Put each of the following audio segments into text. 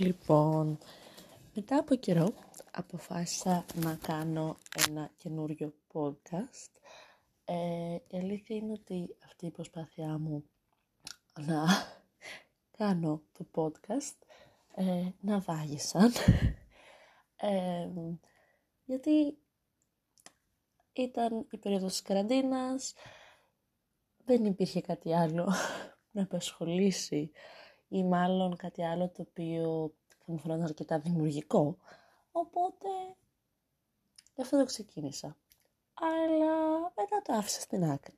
Λοιπόν, μετά από καιρό αποφάσισα να κάνω ένα καινούριο podcast. Ε, η αλήθεια είναι ότι αυτή η προσπάθειά μου να κάνω το podcast ε, να βάγισαν. Ε, γιατί ήταν η περίοδος της καραντίνας, δεν υπήρχε κάτι άλλο να απασχολήσει ή μάλλον κάτι άλλο το οποίο θα μου φαινόταν αρκετά δημιουργικό. Οπότε γι' αυτό το ξεκίνησα. Αλλά μετά το άφησα στην άκρη.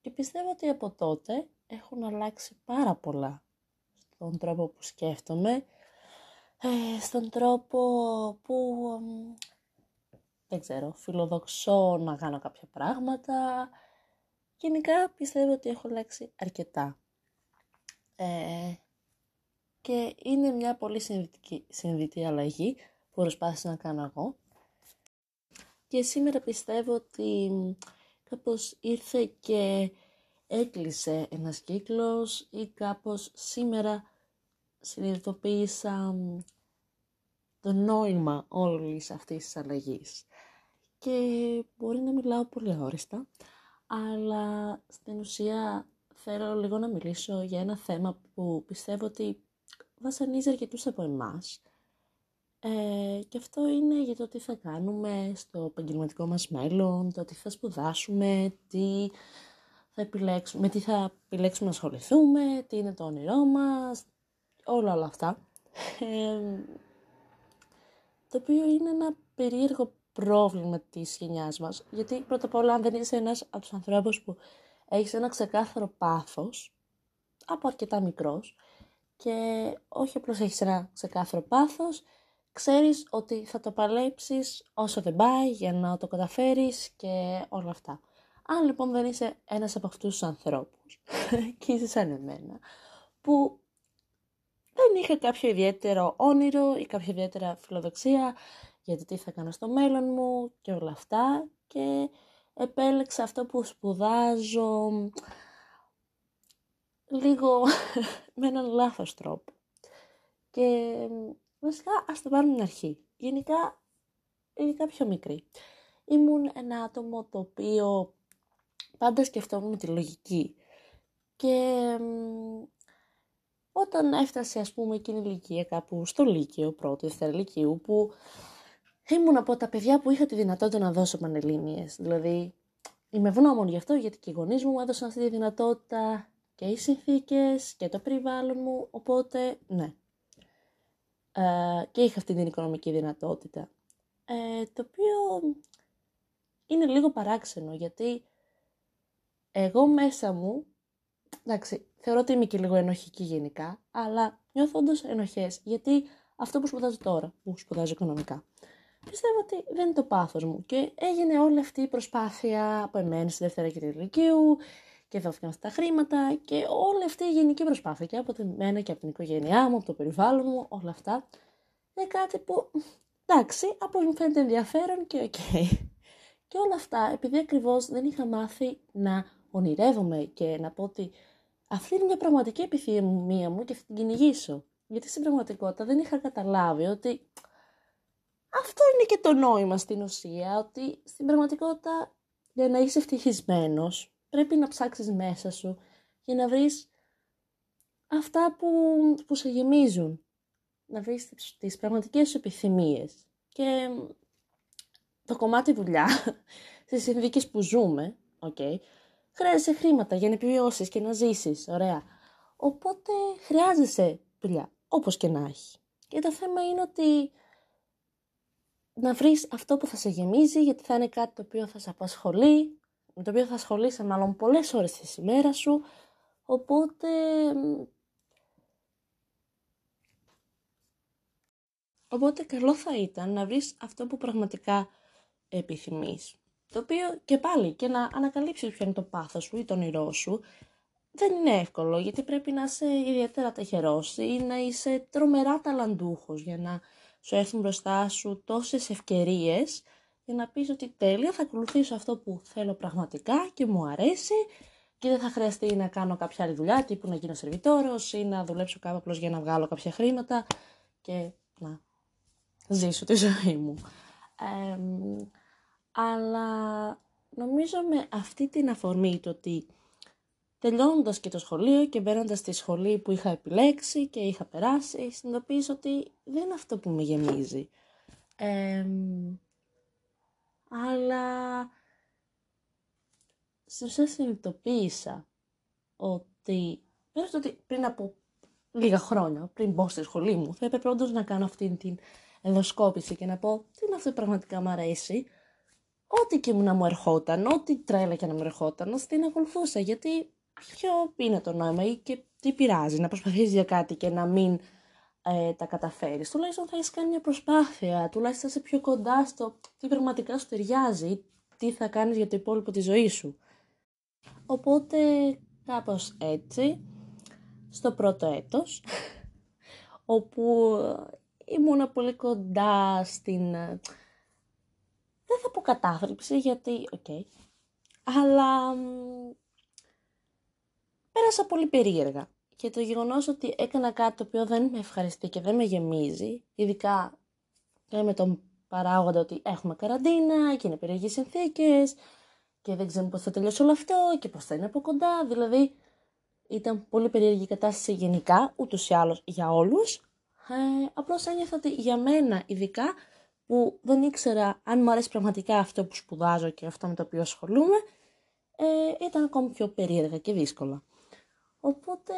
Και πιστεύω ότι από τότε έχουν αλλάξει πάρα πολλά στον τρόπο που σκέφτομαι, ε, στον τρόπο που, δεν ξέρω, φιλοδοξώ να κάνω κάποια πράγματα. Γενικά πιστεύω ότι έχω αλλάξει αρκετά. Ε, και είναι μια πολύ συνειδητή αλλαγή που προσπάθησα να κάνω εγώ. Και σήμερα πιστεύω ότι κάπως ήρθε και έκλεισε ένας κύκλος ή κάπως σήμερα συνειδητοποίησα το νόημα όλης αυτής της αλλαγής. Και μπορεί να μιλάω πολύ αόριστα, αλλά στην ουσία θέλω λίγο να μιλήσω για ένα θέμα που πιστεύω ότι βασανίζει αρκετούς από εμάς. Ε, και αυτό είναι για το τι θα κάνουμε στο επαγγελματικό μας μέλλον, το τι θα σπουδάσουμε, τι θα επιλέξουμε, με τι θα επιλέξουμε να ασχοληθούμε, τι είναι το όνειρό μας, όλα όλα αυτά. Ε, το οποίο είναι ένα περίεργο πρόβλημα της γενιάς μας, γιατί πρώτα απ' όλα αν δεν είσαι ένας από τους ανθρώπους που έχεις ένα ξεκάθαρο πάθος από αρκετά μικρός και όχι απλώς έχεις ένα ξεκάθαρο πάθος, ξέρεις ότι θα το παλέψεις όσο δεν πάει για να το καταφέρεις και όλα αυτά. Αν λοιπόν δεν είσαι ένας από αυτούς τους ανθρώπους και είσαι σαν εμένα, που δεν είχα κάποιο ιδιαίτερο όνειρο ή κάποια ιδιαίτερα φιλοδοξία για το τι θα κάνω στο μέλλον μου και όλα αυτά και επέλεξα αυτό που σπουδάζω λίγο με έναν λάθος τρόπο. Και βασικά ας το πάρουμε την αρχή. Γενικά, ειδικά πιο μικρή. Ήμουν ένα άτομο το οποίο πάντα σκεφτόμουν με τη λογική. Και όταν έφτασε ας πούμε εκείνη η ηλικία κάπου στο Λύκειο, πρώτο, δεύτερο Λυκείου, που ήμουν από τα παιδιά που είχα τη δυνατότητα να δώσω πανελλήνιες. Δηλαδή, είμαι ευγνώμων γι' αυτό, γιατί και οι γονείς μου μου έδωσαν αυτή τη δυνατότητα και οι συνθήκες και το περιβάλλον μου, οπότε ναι. Ε, και είχα αυτή την οικονομική δυνατότητα. Ε, το οποίο είναι λίγο παράξενο, γιατί εγώ μέσα μου, εντάξει, θεωρώ ότι είμαι και λίγο ενοχική γενικά, αλλά νιώθω όντως ενοχές, γιατί αυτό που σπουδάζω τώρα, που σπουδάζω οικονομικά, πιστεύω ότι δεν είναι το πάθος μου και έγινε όλη αυτή η προσπάθεια από εμένα στη δεύτερη και τρίτη ηλικίου και δόθηκαν αυτά τα χρήματα και όλη αυτή η γενική προσπάθεια και από μένα και από την οικογένειά μου, από το περιβάλλον μου, όλα αυτά είναι κάτι που εντάξει, από μου φαίνεται ενδιαφέρον και οκ. Και όλα αυτά επειδή ακριβώς δεν είχα μάθει να ονειρεύομαι και να πω ότι αυτή είναι μια πραγματική επιθυμία μου και θα την κυνηγήσω. Γιατί στην πραγματικότητα δεν είχα καταλάβει ότι αυτό είναι και το νόημα στην ουσία, ότι στην πραγματικότητα για να είσαι ευτυχισμένος πρέπει να ψάξεις μέσα σου για να βρεις αυτά που, που σε γεμίζουν. Να βρεις τις πραγματικές σου επιθυμίες. Και το κομμάτι δουλειά, στις συνθήκες που ζούμε, okay, χρειάζεσαι χρήματα για να επιβιώσεις και να ζήσεις, ωραία. Οπότε χρειάζεσαι δουλειά, όπως και να έχει. Και το θέμα είναι ότι να βρεις αυτό που θα σε γεμίζει, γιατί θα είναι κάτι το οποίο θα σε απασχολεί, με το οποίο θα ασχολείσαι μάλλον πολλές ώρες τη ημέρα σου, οπότε... Οπότε καλό θα ήταν να βρεις αυτό που πραγματικά επιθυμείς. Το οποίο και πάλι και να ανακαλύψεις ποιο είναι το πάθος σου ή το όνειρό σου δεν είναι εύκολο γιατί πρέπει να είσαι ιδιαίτερα ταχερός ή να είσαι τρομερά ταλαντούχος για να σου έρθουν μπροστά σου τόσες ευκαιρίες για να πεις ότι τέλεια θα ακολουθήσω αυτό που θέλω πραγματικά και μου αρέσει και δεν θα χρειαστεί να κάνω κάποια άλλη δουλειά, τύπου να γίνω σερβιτόρος ή να δουλέψω κάπου απλώς για να βγάλω κάποια χρήματα και να ζήσω τη ζωή μου. αλλά νομίζω με αυτή την αφορμή το ότι τελειώνοντας και το σχολείο και μπαίνοντας στη σχολή που είχα επιλέξει και είχα περάσει, συνειδητοποίησα ότι δεν είναι αυτό που με γεμίζει. αλλά στην ουσία συνειδητοποίησα ότι πέρα ότι πριν από λίγα χρόνια, πριν μπω στη σχολή μου, θα έπρεπε όντως να κάνω αυτή την ενδοσκόπηση και να πω τι είναι αυτό που πραγματικά μου αρέσει, ό,τι και μου να μου ερχόταν, ό,τι τρέλα και να μου ερχόταν, να την ακολουθούσα. Γιατί ποιο είναι το νόημα ή και τι πειράζει να προσπαθείς για κάτι και να μην ε, τα καταφέρεις. Τουλάχιστον θα έχεις κάνει μια προσπάθεια, τουλάχιστον θα είσαι πιο κοντά στο τι πραγματικά σου ταιριάζει, τι θα κάνεις για το υπόλοιπο της ζωής σου. Οπότε κάπως έτσι, στο πρώτο έτος, όπου ήμουν πολύ κοντά στην... Δεν θα πω κατάθλιψη γιατί, OK, okay, αλλά πέρασα πολύ περίεργα. Και το γεγονός ότι έκανα κάτι το οποίο δεν με ευχαριστεί και δεν με γεμίζει, ειδικά και με τον παράγοντα ότι έχουμε καραντίνα και είναι περίεργες συνθήκες και δεν ξέρουμε πώς θα τελειώσει όλο αυτό και πώς θα είναι από κοντά. Δηλαδή ήταν πολύ περίεργη η κατάσταση γενικά, ούτως ή άλλως για όλους. Ε, απλώς ένιωθα ότι για μένα ειδικά που δεν ήξερα αν μου αρέσει πραγματικά αυτό που σπουδάζω και αυτό με το οποίο ασχολούμαι, ε, ήταν ακόμη πιο περίεργα και δύσκολα. Οπότε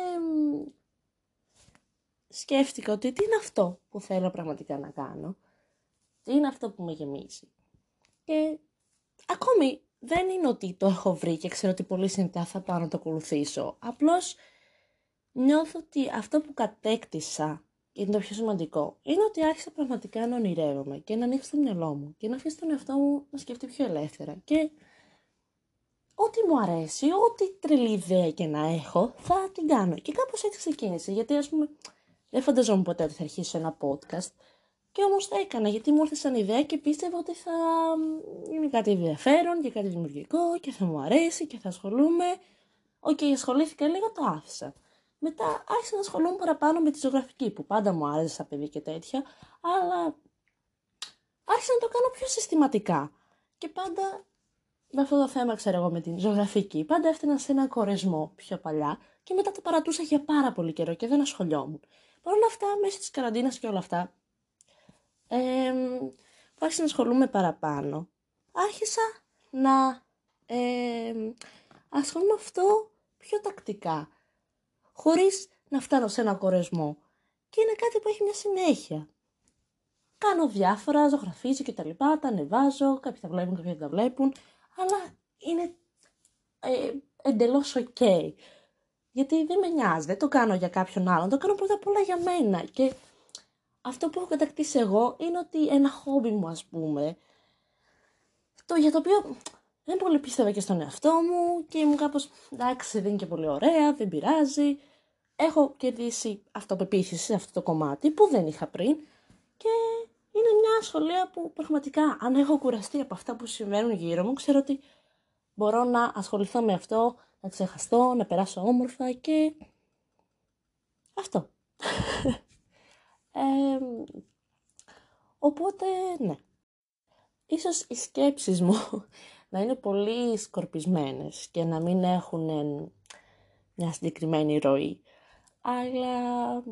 σκέφτηκα ότι τι είναι αυτό που θέλω πραγματικά να κάνω, τι είναι αυτό που με γεμίζει. Και ακόμη δεν είναι ότι το έχω βρει και ξέρω ότι πολύ συντά θα πάω να το ακολουθήσω. Απλώς νιώθω ότι αυτό που κατέκτησα είναι το πιο σημαντικό. Είναι ότι άρχισα πραγματικά να ονειρεύομαι και να ανοίξω το μυαλό μου και να αφήσω τον εαυτό μου να σκεφτεί πιο ελεύθερα. Και ό,τι μου αρέσει, ό,τι τρελή ιδέα και να έχω, θα την κάνω. Και κάπως έτσι ξεκίνησε, γιατί ας πούμε δεν φανταζόμουν ποτέ ότι θα αρχίσω ένα podcast. Και όμως το έκανα γιατί μου ήρθε σαν ιδέα και πίστευα ότι θα είναι κάτι ενδιαφέρον και κάτι δημιουργικό και θα μου αρέσει και θα ασχολούμαι. OK, okay, ασχολήθηκα λίγο, το άφησα. Μετά άρχισα να ασχολούμαι παραπάνω με τη ζωγραφική που πάντα μου άρεσε σαν παιδί και τέτοια, αλλά άρχισα να το κάνω πιο συστηματικά. Και πάντα με αυτό το θέμα, ξέρω εγώ, με την ζωγραφική, πάντα έφτανα σε ένα κορεσμό πιο παλιά και μετά το παρατούσα για πάρα πολύ καιρό και δεν ασχολιόμουν. Παρ' όλα αυτά, μέσα της καραντίνας και όλα αυτά, ε, που άρχισα να ασχολούμαι παραπάνω, άρχισα να ε, ασχολούμαι αυτό πιο τακτικά, χωρίς να φτάνω σε ένα κορεσμό. Και είναι κάτι που έχει μια συνέχεια. Κάνω διάφορα, ζωγραφίζω και τα λοιπά, τα ανεβάζω, κάποιοι τα βλέπουν, κάποιοι δεν τα βλέπουν, αλλά είναι ε, εντελώς ok. Γιατί δεν με νοιάζει, δεν το κάνω για κάποιον άλλον, το κάνω πρώτα απ' όλα για μένα. Και αυτό που έχω κατακτήσει εγώ είναι ότι ένα χόμπι μου ας πούμε, το για το οποίο δεν πολύ πίστευα και στον εαυτό μου και ήμουν κάπως εντάξει δεν είναι και πολύ ωραία, δεν πειράζει. Έχω κερδίσει αυτοπεποίθηση σε αυτό το κομμάτι που δεν είχα πριν και είναι μια σχολεία που πραγματικά αν έχω κουραστεί από αυτά που συμβαίνουν γύρω μου ξέρω ότι μπορώ να ασχοληθώ με αυτό, να ξεχαστώ, να περάσω όμορφα και αυτό. οπότε, ναι. Ίσως οι σκέψεις μου να είναι πολύ σκορπισμένες και να μην έχουν μια συγκεκριμένη ροή. Αλλά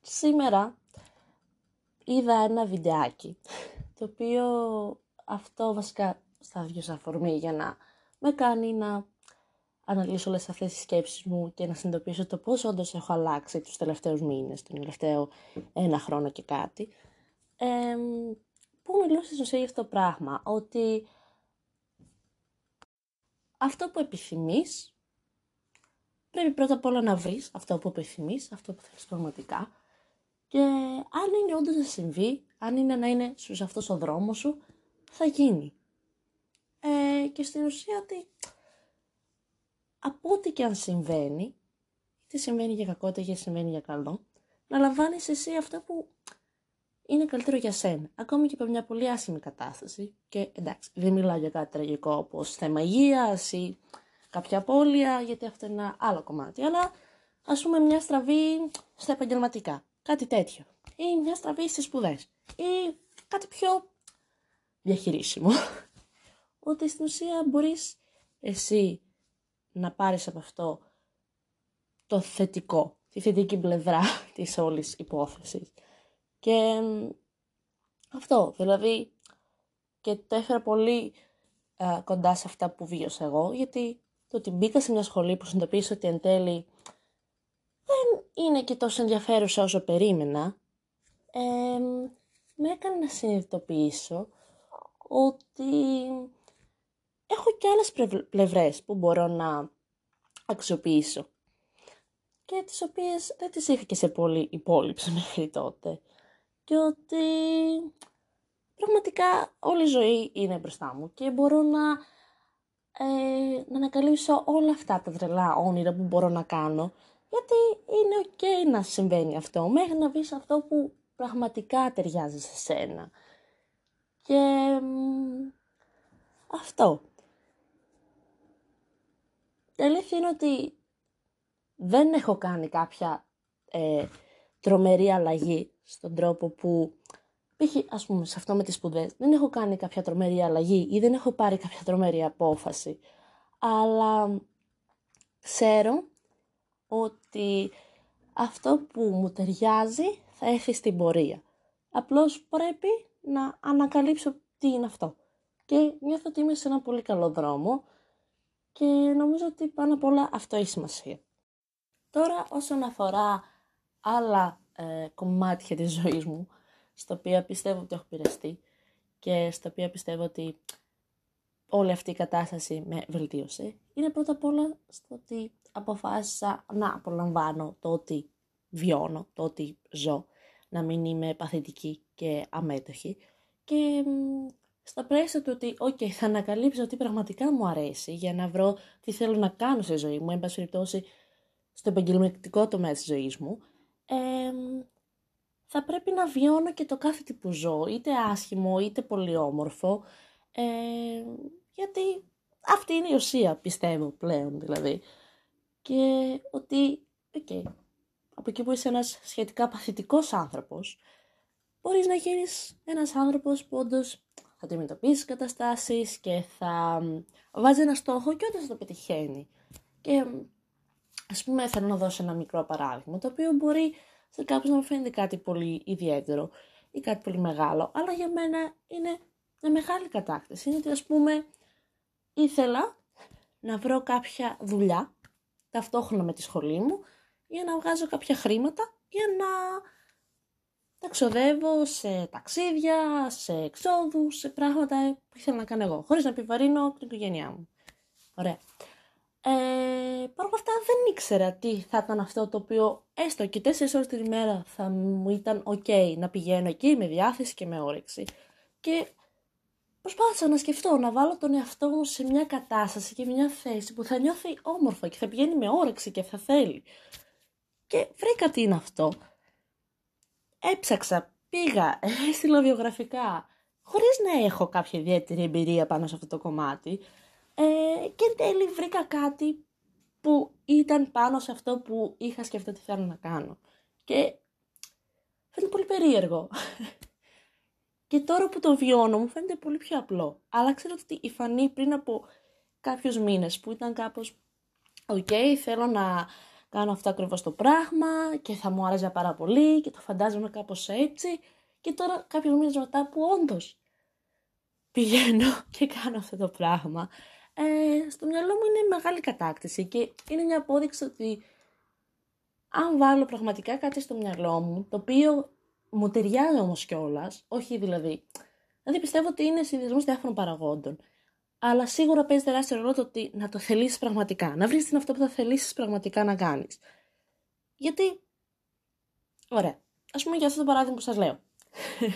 σήμερα είδα ένα βιντεάκι, το οποίο αυτό βασικά στα δύο αφορμή για να με κάνει να αναλύσω όλες αυτές τις σκέψεις μου και να συνειδητοποιήσω το πώς όντως έχω αλλάξει τους τελευταίους μήνες, τον τελευταίο ένα χρόνο και κάτι, ε, που μιλούσες στην ουσία για αυτό το πράγμα, ότι αυτό που επιθυμείς, πρέπει πρώτα απ' όλα να βρεις αυτό που επιθυμείς, αυτό που θέλεις πραγματικά, και αν είναι όντως να συμβεί, αν είναι να είναι στους αυτός ο δρόμος σου, θα γίνει. Ε, και στην ουσία ότι από ό,τι και αν συμβαίνει, είτε συμβαίνει για κακό είτε συμβαίνει για καλό, να λαμβάνεις εσύ αυτό που είναι καλύτερο για σένα. Ακόμη και από μια πολύ άσχημη κατάσταση. Και εντάξει, δεν μιλάω για κάτι τραγικό όπως θέμα υγείας ή κάποια απώλεια, γιατί αυτό είναι ένα άλλο κομμάτι. Αλλά ας πούμε μια στραβή στα επαγγελματικά, κάτι τέτοιο. Ή μια στραβή στις σπουδές. Ή κάτι πιο διαχειρίσιμο. Ότι στην ουσία μπορείς εσύ να πάρεις από αυτό το θετικό, τη θετική πλευρά της όλης υπόθεσης. Και αυτό, δηλαδή, και το έφερα πολύ ε, κοντά σε αυτά που βίωσα εγώ, γιατί το ότι μπήκα σε μια σχολή που συνειδητοποίησα ότι εν τέλει δεν είναι και τόσο ενδιαφέρουσα όσο περίμενα, ε, με έκανε να συνειδητοποιήσω ότι έχω και άλλες πλευρές που μπορώ να αξιοποιήσω και τις οποίες δεν τις είχα και σε πολύ υπόλοιψη μέχρι τότε και ότι πραγματικά όλη η ζωή είναι μπροστά μου και μπορώ να, ε, να ανακαλύψω όλα αυτά τα τρελά όνειρα που μπορώ να κάνω γιατί είναι ok να συμβαίνει αυτό μέχρι να βρεις αυτό που πραγματικά ταιριάζει σε σένα. Και αυτό. Η αλήθεια είναι ότι δεν έχω κάνει κάποια ε, τρομερή αλλαγή στον τρόπο που π.χ. ας πούμε σε αυτό με τις σπουδές. δεν έχω κάνει κάποια τρομερή αλλαγή ή δεν έχω πάρει κάποια τρομερή απόφαση αλλά ξέρω ότι αυτό που μου ταιριάζει θα έρθει στην πορεία. Απλώς πρέπει να ανακαλύψω τι είναι αυτό. Και νιώθω ότι είμαι σε ένα πολύ καλό δρόμο και νομίζω ότι πάνω απ' όλα αυτό έχει σημασία. Τώρα όσον αφορά άλλα ε, κομμάτια της ζωής μου, στα οποία πιστεύω ότι έχω πειραστεί και στα οποία πιστεύω ότι όλη αυτή η κατάσταση με βελτίωσε, είναι πρώτα απ' όλα στο ότι αποφάσισα να απολαμβάνω το ότι βιώνω, το ότι ζω, να μην είμαι παθητική και αμέτωχη. Και στα πλαίσια του ότι, ok, θα ανακαλύψω τι πραγματικά μου αρέσει για να βρω τι θέλω να κάνω στη ζωή μου, εν πάση περιπτώσει στο επαγγελματικό τομέα της ζωής μου, θα πρέπει να βιώνω και το κάθε τι που ζω, είτε άσχημο είτε πολύ όμορφο, ε, γιατί αυτή είναι η ουσία, πιστεύω πλέον δηλαδή. Και ότι, οκ, από εκεί που είσαι ένας σχετικά παθητικός άνθρωπος, μπορείς να γίνεις ένας άνθρωπος που όντως θα αντιμετωπίσεις καταστάσεις και θα βάζει ένα στόχο και όντως θα το πετυχαίνει. Και ας πούμε θέλω να δώσω ένα μικρό παράδειγμα, το οποίο μπορεί σε κάποιους να μου φαίνεται κάτι πολύ ιδιαίτερο ή κάτι πολύ μεγάλο, αλλά για μένα είναι μια μεγάλη κατάκτηση. Είναι ότι ας πούμε ήθελα να βρω κάποια δουλειά ταυτόχρονα με τη σχολή μου για να βγάζω κάποια χρήματα για να τα ξοδεύω σε ταξίδια, σε εξόδους, σε πράγματα που ήθελα να κάνω εγώ, χωρίς να επιβαρύνω την οικογένειά μου. Ωραία. Ε, Παρ' όλα αυτά δεν ήξερα τι θα ήταν αυτό το οποίο έστω και τέσσερις ώρες την ημέρα θα μου ήταν ok να πηγαίνω εκεί με διάθεση και με όρεξη. Και προσπάθησα να σκεφτώ, να βάλω τον εαυτό μου σε μια κατάσταση και μια θέση που θα νιώθει όμορφα και θα πηγαίνει με όρεξη και θα θέλει. Και βρήκα τι είναι αυτό. Έψαξα, πήγα, έστειλα βιογραφικά, χωρίς να έχω κάποια ιδιαίτερη εμπειρία πάνω σε αυτό το κομμάτι. Ε, και εν τέλει βρήκα κάτι που ήταν πάνω σε αυτό που είχα σκεφτεί ότι θέλω να κάνω. Και φαίνεται πολύ περίεργο. Και τώρα που το βιώνω μου φαίνεται πολύ πιο απλό. Αλλά ξέρω ότι η Φανή πριν από κάποιους μήνες που ήταν κάπως «OK, θέλω να κάνω αυτό ακριβώς το πράγμα και θα μου άρεσε πάρα πολύ και το φαντάζομαι κάπως έτσι» και τώρα κάποιους μήνες μετά που όντως πηγαίνω και κάνω αυτό το πράγμα ε, στο μυαλό μου είναι μεγάλη κατάκτηση και είναι μια απόδειξη ότι αν βάλω πραγματικά κάτι στο μυαλό μου, το οποίο μου ταιριάζει όμως κιόλας, όχι δηλαδή. Δηλαδή πιστεύω ότι είναι συνδυασμός διάφορων παραγόντων. Αλλά σίγουρα παίζει τεράστιο ρόλο το ότι να το θελήσεις πραγματικά. Να βρεις την αυτό που θα θελήσεις πραγματικά να κάνεις. Γιατί. Ωραία. Α πούμε για αυτό το παράδειγμα που σας λέω.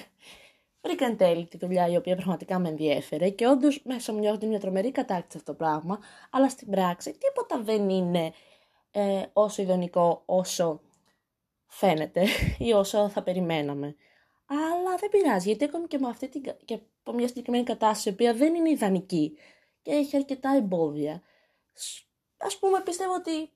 Βρήκα εν τέλει τη δουλειά η οποία πραγματικά με ενδιέφερε και όντως μέσα μου νιώθω μια τρομερή κατάκτηση αυτό το πράγμα, αλλά στην πράξη τίποτα δεν είναι ε, όσο ιδανικό όσο φαίνεται ή όσο θα περιμέναμε. Αλλά δεν πειράζει, γιατί ακόμη και, με αυτή την, και από μια συγκεκριμένη κατάσταση, η οποία δεν είναι ιδανική και έχει αρκετά εμπόδια, ας πούμε πιστεύω ότι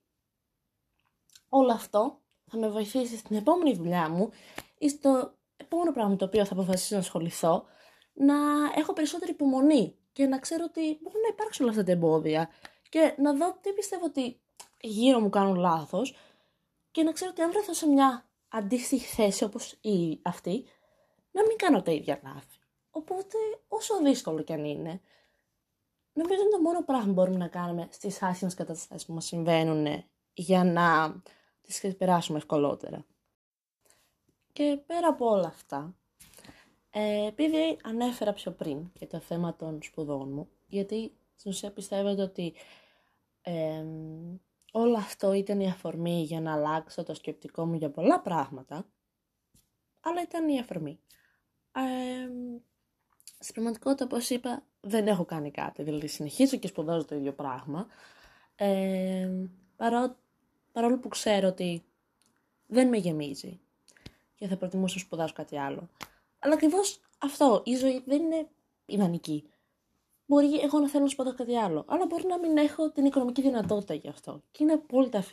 όλο αυτό θα με βοηθήσει στην επόμενη δουλειά μου ή στο επόμενο πράγμα το οποίο θα αποφασίσω να ασχοληθώ να έχω περισσότερη υπομονή και να ξέρω ότι μπορούν να υπάρξουν όλα αυτά τα εμπόδια και να δω τι πιστεύω ότι γύρω μου κάνουν λάθος και να ξέρω ότι αν βρεθώ σε μια αντίστοιχη θέση όπως η αυτή, να μην κάνω τα ίδια λάθη. Οπότε, όσο δύσκολο κι αν είναι, νομίζω είναι το μόνο πράγμα που μπορούμε να κάνουμε στις άσχημες καταστάσεις που μας συμβαίνουν για να τις περάσουμε ευκολότερα. Και πέρα από όλα αυτά, ε, επειδή ανέφερα πιο πριν και το θέμα των σπουδών μου, γιατί στην ουσία πιστεύετε ότι ε, όλο αυτό ήταν η αφορμή για να αλλάξω το σκεπτικό μου για πολλά πράγματα, αλλά ήταν η αφορμή. Ε, στην πραγματικότητα, όπως είπα, δεν έχω κάνει κάτι, δηλαδή συνεχίζω και σπουδάζω το ίδιο πράγμα, ε, παρό, παρόλο που ξέρω ότι δεν με γεμίζει και θα προτιμούσα να σπουδάσω κάτι άλλο. Αλλά ακριβώς αυτό, η ζωή δεν είναι ιδανική. Μπορεί εγώ να θέλω να σπουδάσω κάτι άλλο, αλλά μπορεί να μην έχω την οικονομική δυνατότητα γι' αυτό. Και είναι απόλυτα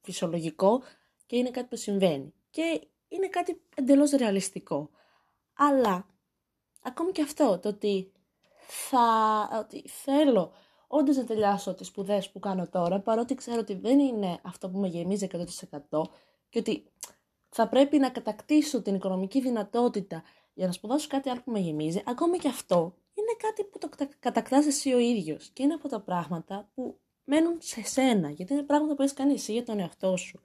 φυσιολογικό και είναι κάτι που συμβαίνει. Και είναι κάτι εντελώς ρεαλιστικό. Αλλά, ακόμη και αυτό, το ότι, θα, ότι θέλω όντως να τελειάσω τις σπουδές που κάνω τώρα, παρότι ξέρω ότι δεν είναι αυτό που με γεμίζει 100% και ότι θα πρέπει να κατακτήσω την οικονομική δυνατότητα για να σπουδάσω κάτι άλλο που με γεμίζει, ακόμη και αυτό είναι κάτι που το κατακτάς εσύ ο ίδιος και είναι από τα πράγματα που μένουν σε σένα, γιατί είναι πράγματα που έχεις κάνει εσύ για τον εαυτό σου.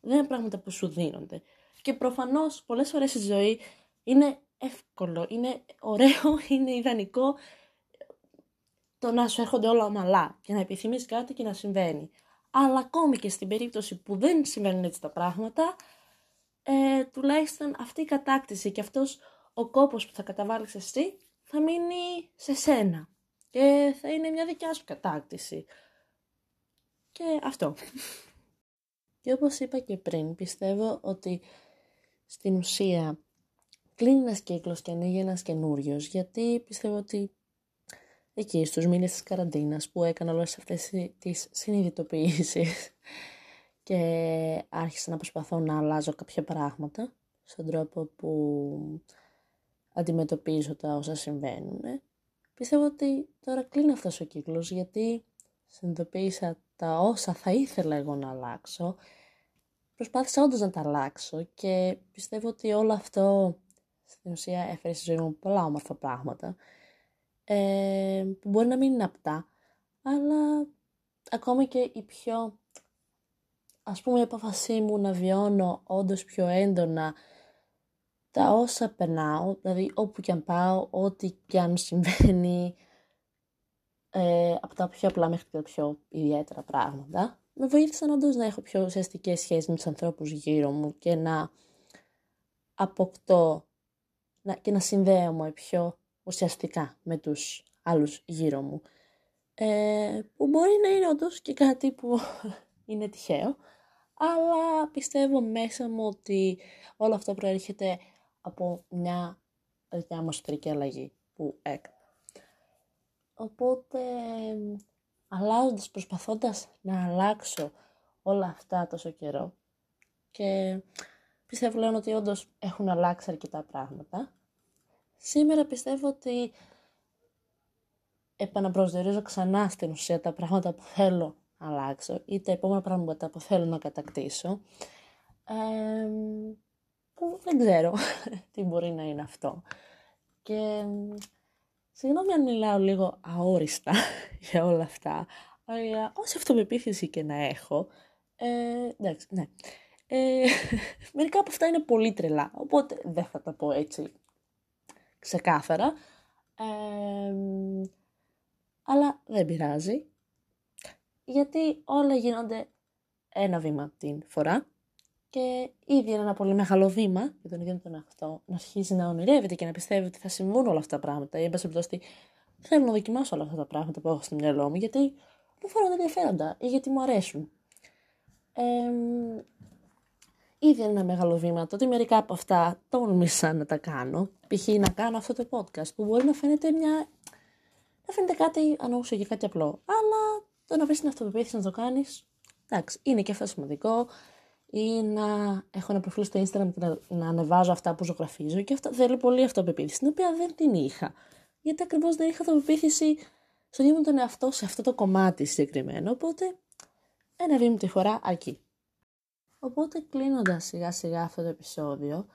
Δεν είναι πράγματα που σου δίνονται. Και προφανώς πολλές φορές στη ζωή είναι εύκολο, είναι ωραίο, είναι ιδανικό το να σου έρχονται όλα ομαλά και να επιθυμείς κάτι και να συμβαίνει. Αλλά ακόμη και στην περίπτωση που δεν συμβαίνουν έτσι τα πράγματα, ε, τουλάχιστον αυτή η κατάκτηση και αυτός ο κόπος που θα καταβάλεις εσύ θα μείνει σε σένα και θα είναι μια δικιά σου κατάκτηση. Και αυτό. Και όπως είπα και πριν, πιστεύω ότι στην ουσία κλείνει ένας κύκλος και ανοίγει ένας καινούριος, γιατί πιστεύω ότι εκεί στους μήνες της καραντίνας που έκανα όλες αυτές τις συνειδητοποιήσεις και άρχισα να προσπαθώ να αλλάζω κάποια πράγματα στον τρόπο που αντιμετωπίζω τα όσα συμβαίνουν. Πιστεύω ότι τώρα κλείνει αυτός ο κύκλος γιατί συνειδητοποίησα τα όσα θα ήθελα εγώ να αλλάξω. Προσπάθησα όντως να τα αλλάξω και πιστεύω ότι όλο αυτό στην ουσία έφερε στη ζωή μου πολλά όμορφα πράγματα ε, που μπορεί να μην είναι απτά, αλλά ακόμα και η πιο ας πούμε η απόφασή μου να βιώνω όντως πιο έντονα τα όσα περνάω, δηλαδή όπου και αν πάω, ό,τι και αν συμβαίνει, ε, από τα πιο απλά μέχρι τα πιο ιδιαίτερα πράγματα, με βοήθησαν όντως να έχω πιο ουσιαστικές σχέσεις με τους ανθρώπους γύρω μου και να αποκτώ να, και να συνδέομαι πιο ουσιαστικά με τους άλλους γύρω μου. Ε, που μπορεί να είναι όντως και κάτι που είναι τυχαίο, αλλά πιστεύω μέσα μου ότι όλο αυτό προέρχεται από μια δικιά μου εσωτερική αλλαγή που έκανα. Οπότε, αλλάζοντας, προσπαθώντας να αλλάξω όλα αυτά τόσο καιρό και πιστεύω λέω ότι όντως έχουν αλλάξει αρκετά πράγματα. Σήμερα πιστεύω ότι επαναπροσδιορίζω ξανά στην ουσία τα πράγματα που θέλω να αλλάξω ή τα επόμενα πράγματα που θέλω να κατακτήσω που δεν ξέρω τι μπορεί να είναι αυτό. Και συγγνώμη αν μιλάω λίγο αόριστα για όλα αυτά, αλλά όση αυτοπεποίθηση και να έχω, ε, εντάξει, ναι. Ε, μερικά από αυτά είναι πολύ τρελά, οπότε δεν θα τα πω έτσι ξεκάθαρα. Ε, αλλά δεν πειράζει, γιατί όλα γίνονται ένα βήμα την φορά και ήδη είναι ένα πολύ μεγάλο βήμα για τον ίδιο τον εαυτό να αρχίζει να ονειρεύεται και να πιστεύει ότι θα συμβούν όλα αυτά τα πράγματα. Ή, εν πάση θέλω να δοκιμάσω όλα αυτά τα πράγματα που έχω στο μυαλό μου, γιατί μου φαίνονται ενδιαφέροντα ή γιατί μου αρέσουν. Ε, ήδη είναι ένα μεγάλο βήμα το ότι μερικά από αυτά τόλμησα να τα κάνω. Π.χ. να κάνω αυτό το podcast που μπορεί να φαίνεται μια. να φαίνεται κάτι ανώξιο και κάτι απλό. Αλλά το να βρεις την αυτοπεποίθηση να το κάνεις, εντάξει, είναι και αυτό σημαντικό. Ή να έχω ένα προφίλ στο Instagram και να, να ανεβάζω αυτά που ζωγραφίζω. Και αυτό θέλει πολύ αυτοπεποίθηση, την οποία δεν την είχα. Γιατί ακριβώς δεν είχα αυτοπεποίθηση στον ίδιο τον εαυτό σε αυτό το κομμάτι συγκεκριμένο. Οπότε ένα βήμα τη φορά αρκεί. Οπότε κλείνοντας σιγά σιγά αυτό το επεισόδιο,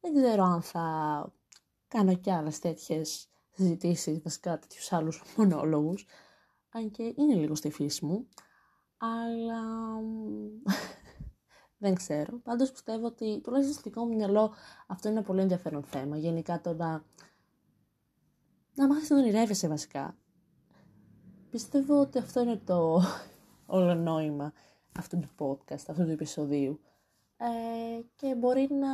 δεν ξέρω αν θα κάνω κι άλλες τέτοιες συζητήσεις, βασικά τέτοιους άλλους μονόλογους. Αν και είναι λίγο στη φύση μου. Αλλά δεν ξέρω. Πάντως πιστεύω ότι τουλάχιστον στο δικό μου μυαλό αυτό είναι ένα πολύ ενδιαφέρον θέμα. Γενικά το να. να μάθεις να ονειρεύεσαι βασικά. Πιστεύω ότι αυτό είναι το όλο νόημα αυτού του podcast, αυτού του επεισοδίου. Ε, και μπορεί να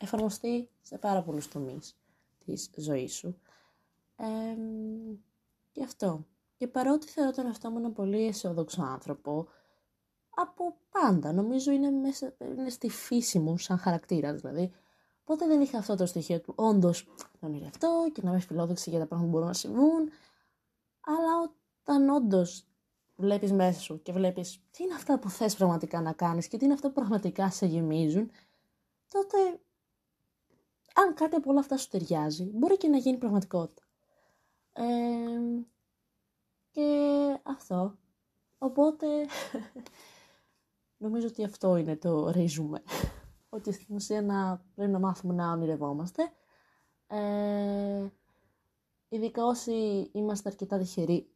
εφαρμοστεί σε πάρα πολλούς τομείς της ζωής σου. Ε, και αυτό. Και παρότι θεωρώ τον εαυτό μου ένα πολύ αισιόδοξο άνθρωπο, από πάντα, νομίζω είναι, μέσα, είναι στη φύση μου σαν χαρακτήρα δηλαδή, Οπότε δεν είχα αυτό το στοιχείο του όντως να ονειρευτώ και να είμαι φιλόδοξη για τα πράγματα που μπορούν να συμβούν. Αλλά όταν όντως βλέπεις μέσα σου και βλέπεις τι είναι αυτά που θες πραγματικά να κάνεις και τι είναι αυτά που πραγματικά σε γεμίζουν, τότε αν κάτι από όλα αυτά σου ταιριάζει, μπορεί και να γίνει πραγματικότητα. και αυτό. Οπότε, νομίζω ότι αυτό είναι το ρίζουμε. ότι στην ουσία να, πρέπει να μάθουμε να ονειρευόμαστε. Ε, ειδικά όσοι είμαστε αρκετά τυχεροί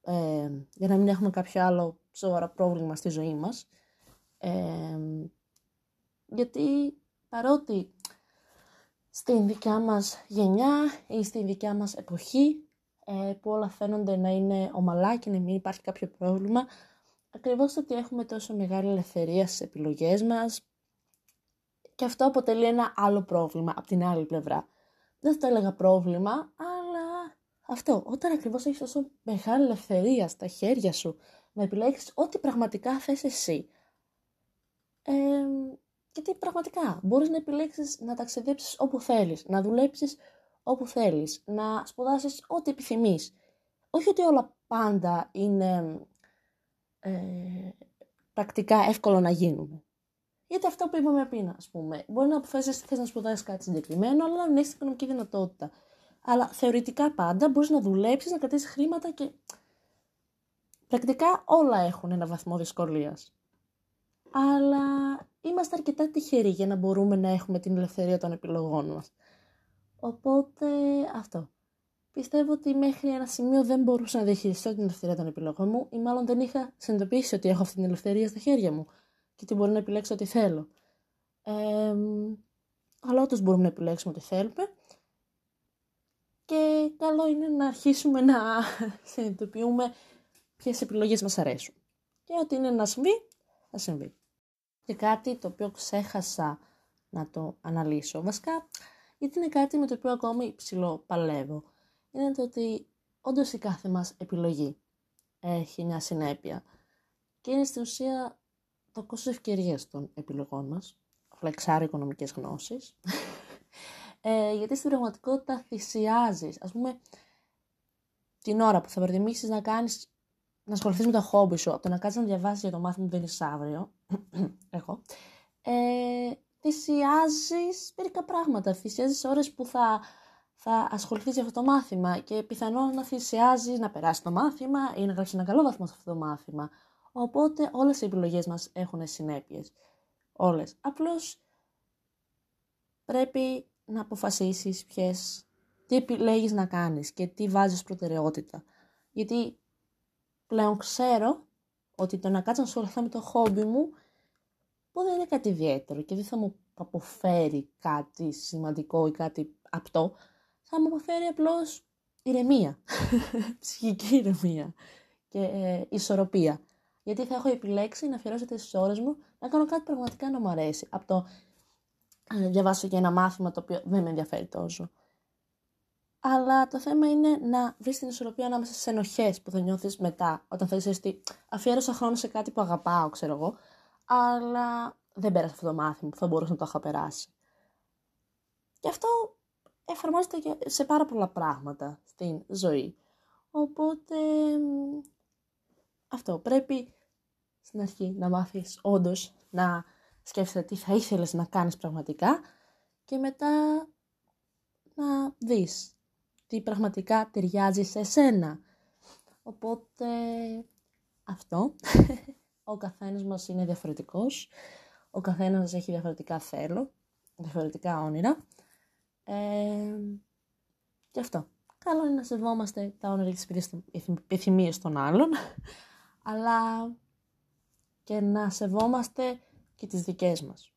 ε, για να μην έχουμε κάποιο άλλο σοβαρό πρόβλημα στη ζωή μας. Ε, γιατί παρότι στην δικιά μας γενιά ή στην δικιά μας εποχή ε, που όλα φαίνονται να είναι ομαλά και να μην υπάρχει κάποιο πρόβλημα, ακριβώς ότι έχουμε τόσο μεγάλη ελευθερία στις επιλογές μας και αυτό αποτελεί ένα άλλο πρόβλημα από την άλλη πλευρά. Δεν θα το έλεγα πρόβλημα, αλλά αυτό, όταν ακριβώς έχεις τόσο μεγάλη ελευθερία στα χέρια σου να επιλέξεις ό,τι πραγματικά θες εσύ. Ε, γιατί πραγματικά μπορείς να επιλέξεις να ταξιδέψεις όπου θέλεις, να δουλέψεις όπου θέλεις, να σπουδάσεις ό,τι επιθυμείς. Όχι ότι όλα πάντα είναι ε, πρακτικά εύκολο να γίνουν. Γιατί αυτό που είπαμε πριν, ας πούμε, μπορεί να αποφασίσεις θες να σπουδάσεις κάτι συγκεκριμένο, αλλά να έχεις οικονομική δυνατότητα. Αλλά θεωρητικά πάντα μπορείς να δουλέψεις, να κρατήσεις χρήματα και. Πρακτικά όλα έχουν ένα βαθμό δυσκολίας. Αλλά είμαστε αρκετά τυχεροί για να μπορούμε να έχουμε την ελευθερία των επιλογών μας. Οπότε αυτό. Πιστεύω ότι μέχρι ένα σημείο δεν μπορούσα να διαχειριστώ την ελευθερία των επιλογών μου ή μάλλον δεν είχα συνειδητοποιήσει ότι έχω αυτή την ελευθερία στα χέρια μου και ότι μπορώ να επιλέξω ό,τι θέλω. Ε, αλλά όντως μπορούμε να επιλέξουμε ό,τι θέλουμε και καλό είναι να αρχίσουμε να συνειδητοποιούμε ποιες επιλογές μας αρέσουν. Και ό,τι είναι να συμβεί, θα συμβεί. Και κάτι το οποίο ξέχασα να το αναλύσω, βασικά, γιατί είναι κάτι με το οποίο ακόμη ψηλό παλεύω, είναι το ότι όντως η κάθε μας επιλογή έχει μια συνέπεια. Και είναι στην ουσία το κόστος ευκαιρίας των επιλογών μας, φλεξάρει οικονομικές γνώσεις, ε, γιατί στην πραγματικότητα θυσιάζεις. Ας πούμε, την ώρα που θα προτιμήσεις να κάνεις να ασχοληθείς με το χόμπι σου, από το να κάτσεις να διαβάσεις για το μάθημα που δεν αύριο, εγώ, ε, θυσιάζεις μερικά πράγματα. Θυσιάζεις ώρες που θα, θα ασχοληθείς για αυτό το μάθημα και πιθανόν να θυσιάζεις να περάσει το μάθημα ή να γράψεις ένα καλό βαθμό σε αυτό το μάθημα. Οπότε όλες οι επιλογές μας έχουν συνέπειες. Όλες. Απλώς πρέπει να αποφασίσεις ποιες, τι επιλέγεις να κάνεις και τι βάζεις προτεραιότητα. Γιατί πλέον ξέρω ότι το να κάτσω να ασχοληθώ με το χόμπι μου που δεν είναι κάτι ιδιαίτερο και δεν θα μου αποφέρει κάτι σημαντικό ή κάτι απτό, θα μου αποφέρει απλώς ηρεμία, ψυχική ηρεμία και ε, ισορροπία. Γιατί θα έχω επιλέξει να αφιερώσω τις ώρες μου να κάνω κάτι πραγματικά να μου αρέσει. Από το να διαβάσω για ένα μάθημα το οποίο δεν με ενδιαφέρει τόσο. Αλλά το θέμα είναι να βρεις την ισορροπία ανάμεσα στι ενοχές που θα νιώθεις μετά, όταν θα είσαι ότι αφιέρωσα χρόνο σε κάτι που αγαπάω, ξέρω εγώ, αλλά δεν πέρασε αυτό το μάθημα που θα μπορούσα να το είχα περάσει. Και αυτό εφαρμόζεται σε πάρα πολλά πράγματα στην ζωή. Οπότε αυτό πρέπει στην αρχή να μάθεις όντως να σκέφτεσαι τι θα ήθελες να κάνεις πραγματικά και μετά να δεις τι πραγματικά ταιριάζει σε σένα. Οπότε αυτό, ο καθένας μας είναι διαφορετικός, ο καθένας μας έχει διαφορετικά θέλω, διαφορετικά όνειρα. Ε, και αυτό. Καλό είναι να σεβόμαστε τα όνειρα και τις επιθυμίες των άλλων, αλλά και να σεβόμαστε και τις δικές μας.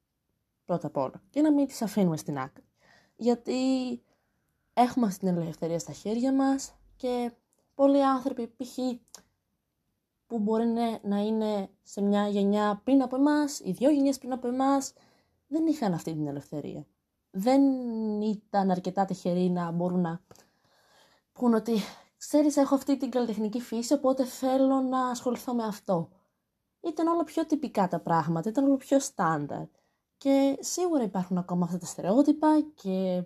Πρώτα απ' όλα. Και να μην τις αφήνουμε στην άκρη. Γιατί έχουμε αυτή την ελευθερία στα χέρια μας και πολλοί άνθρωποι π.χ. που μπορεί να είναι σε μια γενιά πριν από εμάς, οι δύο γενιές πριν από εμάς, δεν είχαν αυτή την ελευθερία. Δεν ήταν αρκετά τυχεροί να μπορούν να πούν ότι ξέρεις έχω αυτή την καλλιτεχνική φύση οπότε θέλω να ασχοληθώ με αυτό. Ήταν όλο πιο τυπικά τα πράγματα, ήταν όλο πιο στάνταρ. Και σίγουρα υπάρχουν ακόμα αυτά τα στερεότυπα και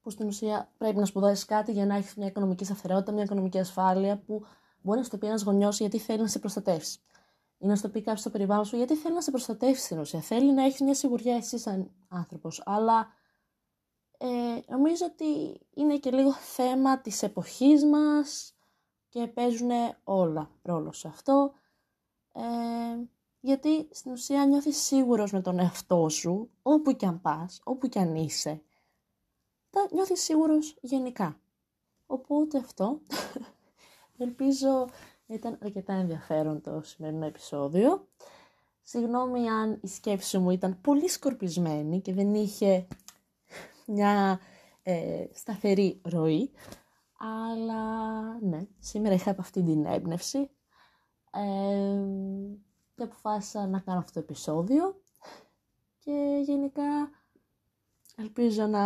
που στην ουσία πρέπει να σπουδάσεις κάτι για να έχεις μια οικονομική σταθερότητα, μια οικονομική ασφάλεια που μπορεί να στο πει ένας γονιός γιατί θέλει να σε προστατεύσει. Ή να στο πει κάποιος στο περιβάλλον σου γιατί θέλει να σε προστατεύσει στην ουσία. Θέλει να έχεις μια σιγουριά εσύ σαν άνθρωπος. Αλλά ε, νομίζω ότι είναι και λίγο θέμα της εποχής μας και παίζουν όλα ρόλο σε αυτό. Ε, γιατί στην ουσία νιώθεις σίγουρος με τον εαυτό σου, όπου και αν πας, όπου και αν είσαι. Θα νιώθεις σίγουρος γενικά. Οπότε αυτό, ελπίζω ήταν αρκετά ενδιαφέρον το σημερινό επεισόδιο. Συγγνώμη αν η σκέψη μου ήταν πολύ σκορπισμένη και δεν είχε μια ε, σταθερή ροή. Αλλά ναι, σήμερα είχα από αυτή την έμπνευση ε, και αποφάσισα να κάνω αυτό το επεισόδιο και γενικά ελπίζω να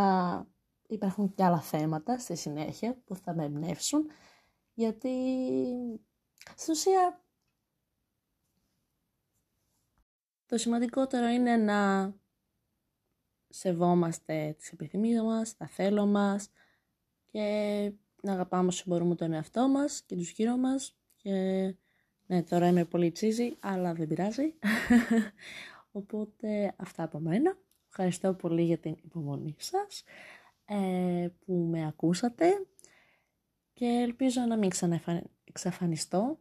υπάρχουν και άλλα θέματα στη συνέχεια που θα με εμπνεύσουν γιατί στην ουσία το σημαντικότερο είναι να σεβόμαστε τις επιθυμίες μας, τα θέλω μας και να αγαπάμε όσο μπορούμε τον εαυτό μας και τους γύρω μας. Και ναι τώρα είμαι πολύ τσίζη αλλά δεν πειράζει. Οπότε αυτά από μένα. Ευχαριστώ πολύ για την υπομονή σας ε, που με ακούσατε και ελπίζω να μην ξαναεξαφανιστώ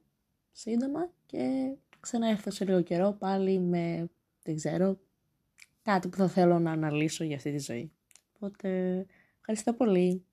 σύντομα και ξαναέρθω σε λίγο καιρό πάλι με δεν ξέρω κάτι που θα θέλω να αναλύσω για αυτή τη ζωή. Οπότε ευχαριστώ πολύ.